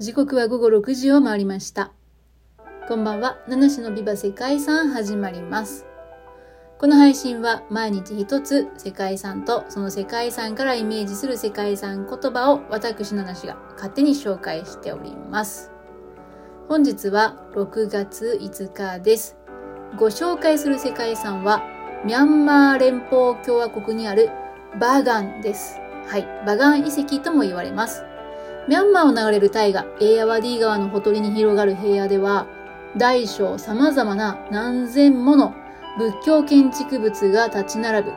時刻は午後6時を回りました。こんばんは。七種のビバ世界遺産始まります。この配信は毎日一つ世界遺産とその世界遺産からイメージする世界遺産言葉を私七種が勝手に紹介しております。本日は6月5日です。ご紹介する世界遺産はミャンマー連邦共和国にあるバガンです。はい。バガン遺跡とも言われます。ミャンマーを流れる大河、エイアワディ川のほとりに広がる平野では、大小様々な何千もの仏教建築物が立ち並ぶ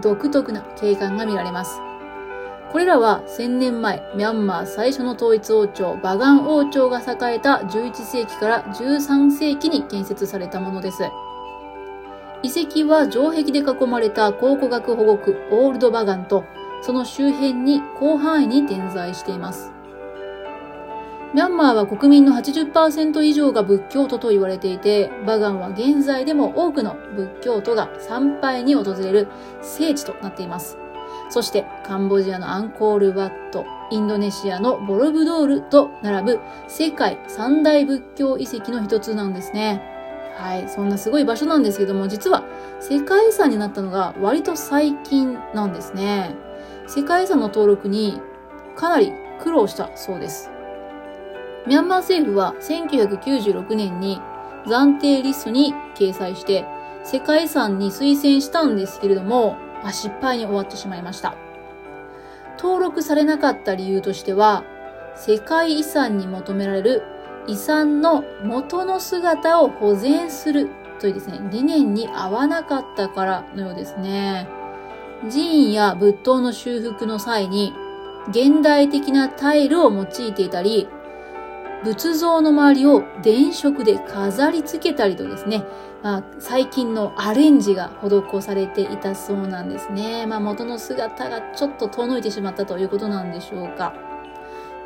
独特な景観が見られます。これらは1000年前、ミャンマー最初の統一王朝、バガン王朝が栄えた11世紀から13世紀に建設されたものです。遺跡は城壁で囲まれた考古学保護区オールドバガンと、その周辺に広範囲に点在しています。ミャンマーは国民の80%以上が仏教徒と言われていて、バガンは現在でも多くの仏教徒が参拝に訪れる聖地となっています。そして、カンボジアのアンコールワット、インドネシアのボロブドールと並ぶ世界三大仏教遺跡の一つなんですね。はい、そんなすごい場所なんですけども、実は世界遺産になったのが割と最近なんですね。世界遺産の登録にかなり苦労したそうです。ミャンマー政府は1996年に暫定リストに掲載して世界遺産に推薦したんですけれども、ま、失敗に終わってしまいました。登録されなかった理由としては、世界遺産に求められる遺産の元の姿を保全するというですね、理念に合わなかったからのようですね。寺院や仏塔の修復の際に現代的なタイルを用いていたり、仏像の周りを電飾で飾り付けたりとですね、まあ、最近のアレンジが施されていたそうなんですね。まあ、元の姿がちょっと遠のいてしまったということなんでしょうか。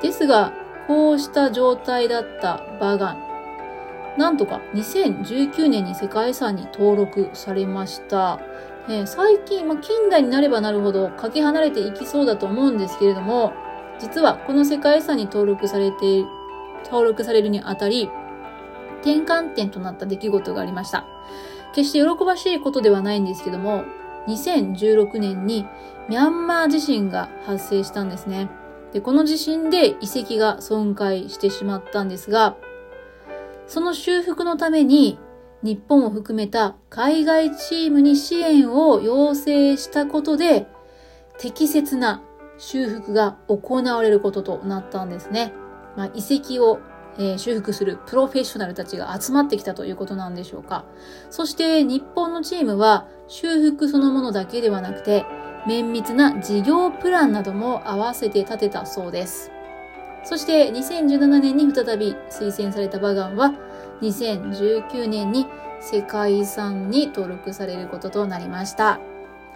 ですが、こうした状態だったバガン。なんとか2019年に世界遺産に登録されました。えー、最近、まあ、近代になればなるほどかけ離れていきそうだと思うんですけれども、実はこの世界遺産に登録されている登録されるにあたり、転換点となった出来事がありました。決して喜ばしいことではないんですけども、2016年にミャンマー地震が発生したんですね。で、この地震で遺跡が損壊してしまったんですが、その修復のために日本を含めた海外チームに支援を要請したことで、適切な修復が行われることとなったんですね。まあ、遺跡を、えー、修復するプロフェッショナルたちが集まってきたということなんでしょうか。そして日本のチームは修復そのものだけではなくて、綿密な事業プランなども合わせて立てたそうです。そして2017年に再び推薦されたバガンは2019年に世界遺産に登録されることとなりました。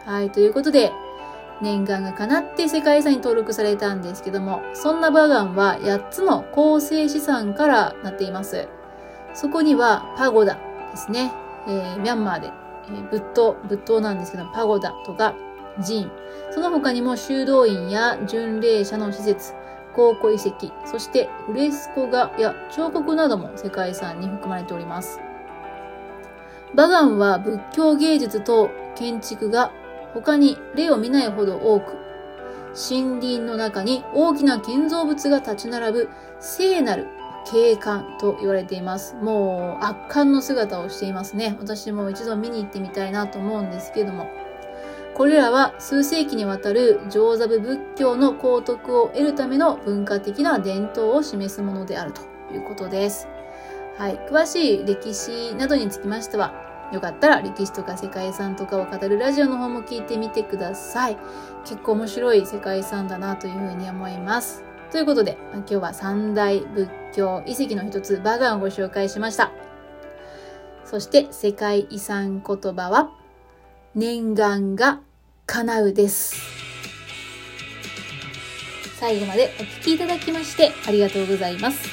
はい、ということで念願が叶って世界遺産に登録されたんですけども、そんなバガンは8つの構成資産からなっています。そこにはパゴダですね。えー、ミャンマーで、えー、仏塔、仏塔なんですけど、パゴダとか寺院。その他にも修道院や巡礼者の施設、考古遺跡、そしてフレスコ画や彫刻なども世界遺産に含まれております。バガンは仏教芸術と建築が他に例を見ないほど多く、森林の中に大きな建造物が立ち並ぶ聖なる景観と言われています。もう圧巻の姿をしていますね。私も一度見に行ってみたいなと思うんですけども。これらは数世紀にわたる上座部仏教の皇徳を得るための文化的な伝統を示すものであるということです。はい。詳しい歴史などにつきましては、よかったら歴史とか世界遺産とかを語るラジオの方も聞いてみてください。結構面白い世界遺産だなというふうに思います。ということで、今日は三大仏教遺跡の一つ、バガンをご紹介しました。そして世界遺産言葉は、念願が叶うです。最後までお聴きいただきましてありがとうございます。